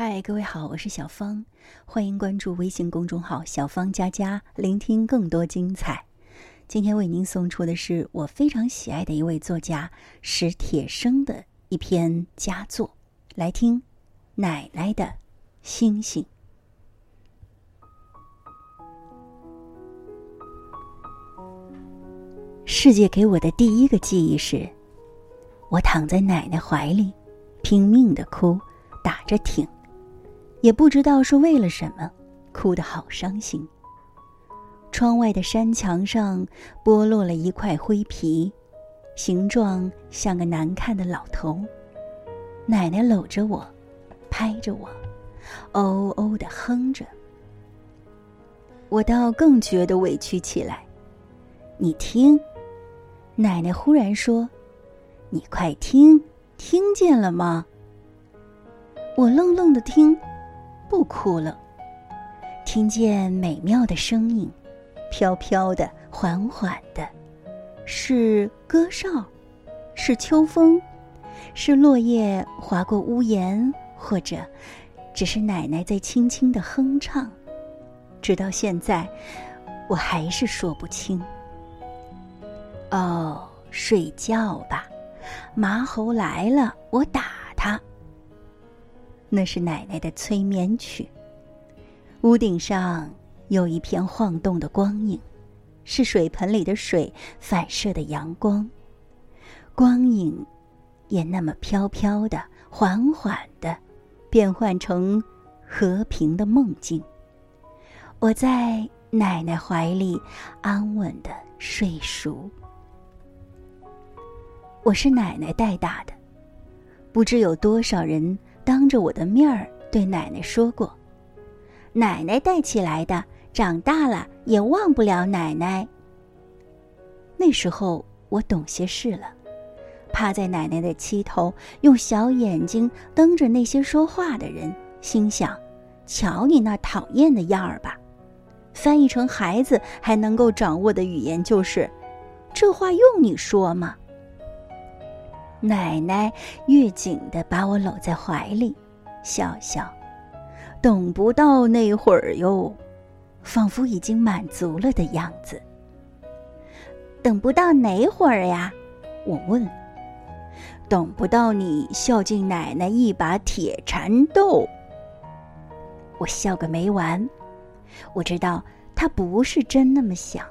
嗨，各位好，我是小芳，欢迎关注微信公众号“小芳佳佳”，聆听更多精彩。今天为您送出的是我非常喜爱的一位作家史铁生的一篇佳作，来听《奶奶的星星》。世界给我的第一个记忆是，我躺在奶奶怀里，拼命的哭，打着挺。也不知道是为了什么，哭得好伤心。窗外的山墙上剥落了一块灰皮，形状像个难看的老头。奶奶搂着我，拍着我，哦哦的哼着。我倒更觉得委屈起来。你听，奶奶忽然说：“你快听，听见了吗？”我愣愣的听。不哭了，听见美妙的声音，飘飘的，缓缓的，是歌哨，是秋风，是落叶划过屋檐，或者只是奶奶在轻轻的哼唱。直到现在，我还是说不清。哦，睡觉吧，麻猴来了，我打他。那是奶奶的催眠曲。屋顶上有一片晃动的光影，是水盆里的水反射的阳光。光影也那么飘飘的、缓缓的，变换成和平的梦境。我在奶奶怀里安稳的睡熟。我是奶奶带大的，不知有多少人。当着我的面儿对奶奶说过：“奶奶带起来的，长大了也忘不了奶奶。”那时候我懂些事了，趴在奶奶的膝头，用小眼睛瞪着那些说话的人，心想：“瞧你那讨厌的样儿吧！”翻译成孩子还能够掌握的语言就是：“这话用你说吗？”奶奶越紧的把我搂在怀里，笑笑，等不到那会儿哟，仿佛已经满足了的样子。等不到哪会儿呀？我问。等不到你孝敬奶奶一把铁蚕豆。我笑个没完。我知道他不是真那么想，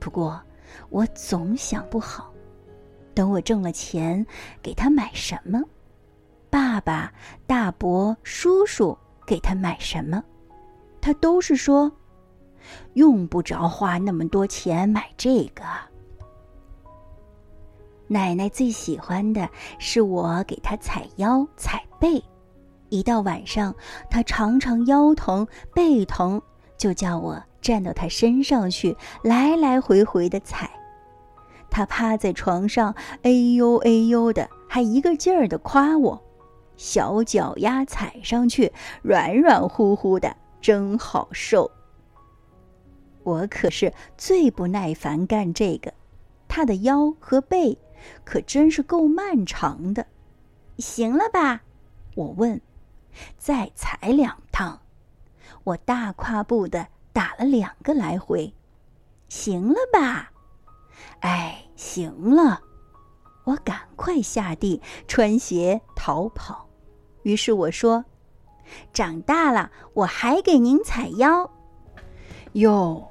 不过我总想不好。等我挣了钱，给他买什么？爸爸、大伯、叔叔给他买什么？他都是说，用不着花那么多钱买这个。奶奶最喜欢的是我给她踩腰、踩背，一到晚上，她常常腰疼、背疼，就叫我站到她身上去，来来回回的踩。他趴在床上，哎呦哎呦的，还一个劲儿的夸我，小脚丫踩上去软软乎乎的，真好受。我可是最不耐烦干这个，他的腰和背可真是够漫长的。行了吧？我问。再踩两趟。我大跨步的打了两个来回。行了吧？哎，行了，我赶快下地穿鞋逃跑。于是我说：“长大了，我还给您踩腰。”哟，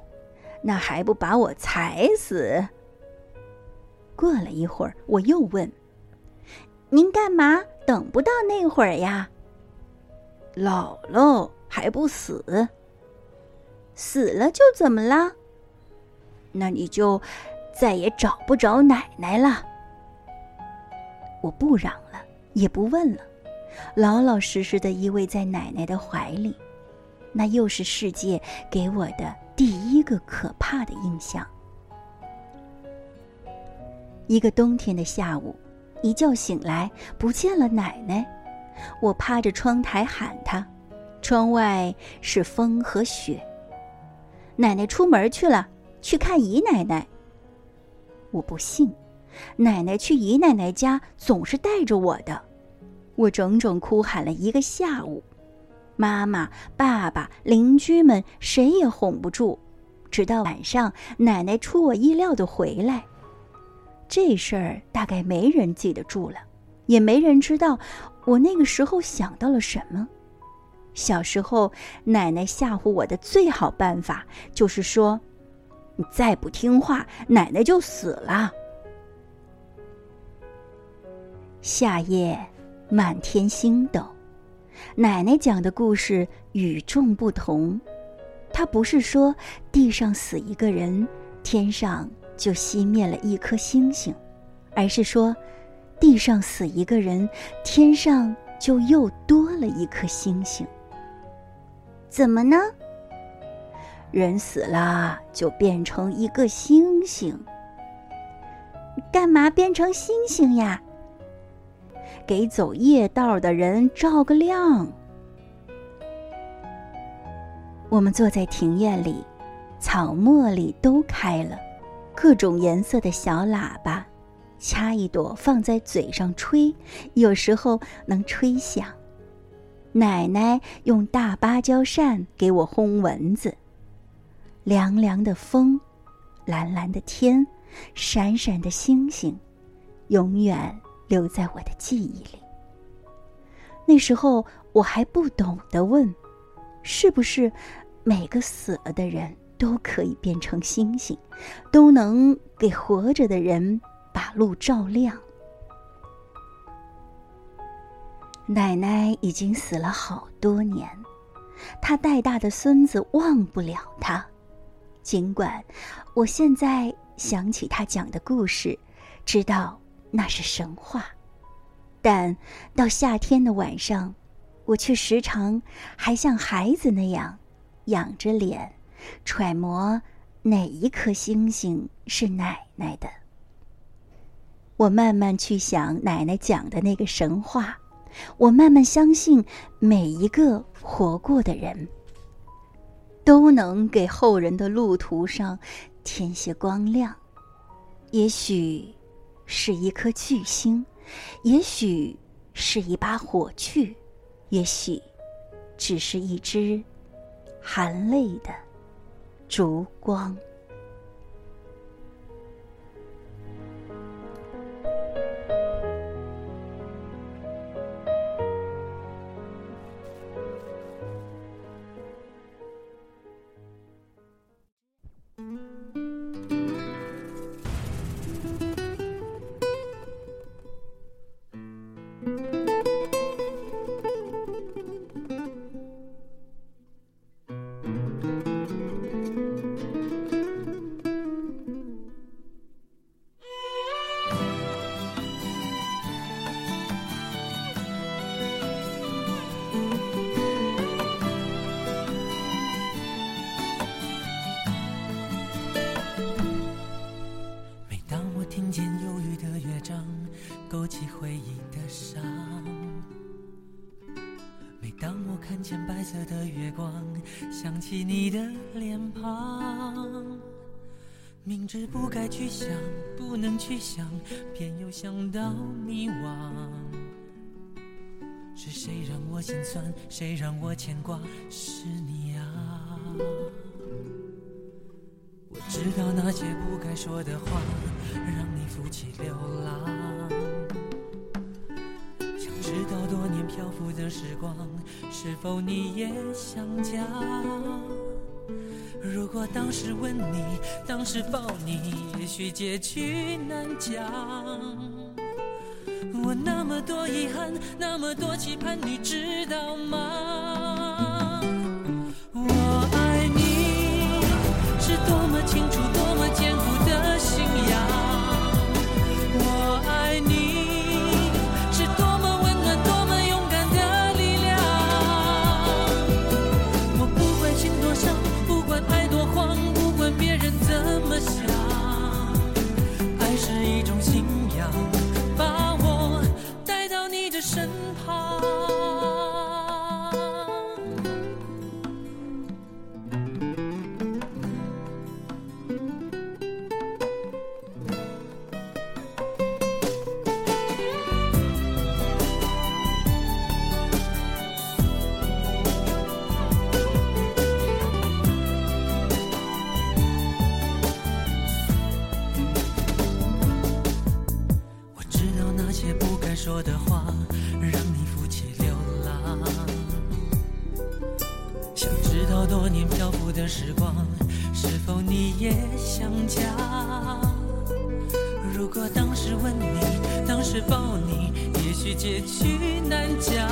那还不把我踩死？过了一会儿，我又问：“您干嘛等不到那会儿呀？”老了还不死？死了就怎么了？那你就。再也找不着奶奶了。我不嚷了，也不问了，老老实实的依偎在奶奶的怀里。那又是世界给我的第一个可怕的印象。一个冬天的下午，一觉醒来不见了奶奶，我趴着窗台喊她，窗外是风和雪。奶奶出门去了，去看姨奶奶。我不信，奶奶去姨奶奶家总是带着我的。我整整哭喊了一个下午，妈妈、爸爸、邻居们谁也哄不住。直到晚上，奶奶出我意料的回来。这事儿大概没人记得住了，也没人知道我那个时候想到了什么。小时候，奶奶吓唬我的最好办法就是说：“你再不听话，奶奶就死了。”夏夜，满天星斗，奶奶讲的故事与众不同。她不是说地上死一个人，天上就熄灭了一颗星星，而是说，地上死一个人，天上就又多了一颗星星。怎么呢？人死了就变成一个星星。干嘛变成星星呀？给走夜道的人照个亮。我们坐在庭院里，草茉莉都开了，各种颜色的小喇叭，掐一朵放在嘴上吹，有时候能吹响。奶奶用大芭蕉扇给我轰蚊子。凉凉的风，蓝蓝的天，闪闪的星星，永远。留在我的记忆里。那时候我还不懂得问，是不是每个死了的人都可以变成星星，都能给活着的人把路照亮？奶奶已经死了好多年，她带大的孙子忘不了她。尽管我现在想起他讲的故事，知道。那是神话，但到夏天的晚上，我却时常还像孩子那样，仰着脸，揣摩哪一颗星星是奶奶的。我慢慢去想奶奶讲的那个神话，我慢慢相信每一个活过的人，都能给后人的路途上添些光亮。也许。是一颗巨星，也许是一把火炬，也许只是一支含泪的烛光。浅白色的月光想起你的脸庞，明知不该去想，不能去想，偏又想到迷惘。是谁让我心酸？谁让我牵挂？是你啊！我知道那些不该说的话，让你负气流浪。漂浮的时光，是否你也想家？如果当时吻你，当时抱你，也许结局难讲。我那么多遗憾，那么多期盼，你知道吗？说的话，让你负气流浪。想知道多年漂浮的时光，是否你也想家？如果当时吻你，当时抱你，也许结局难讲。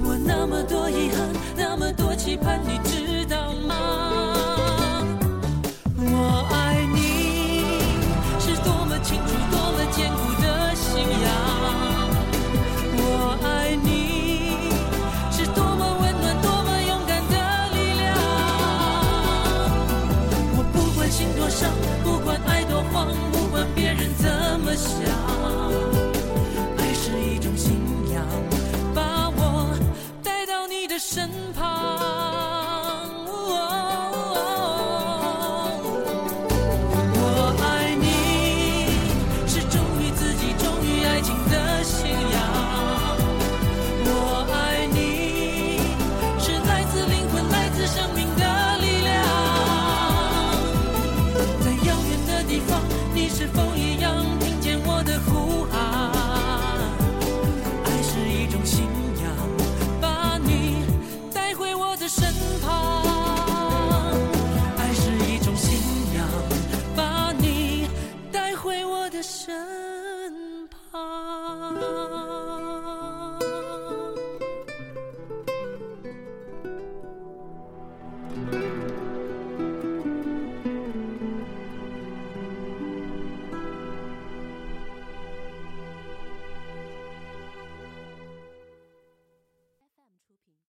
我那么多遗憾，那么多期盼，你。passion.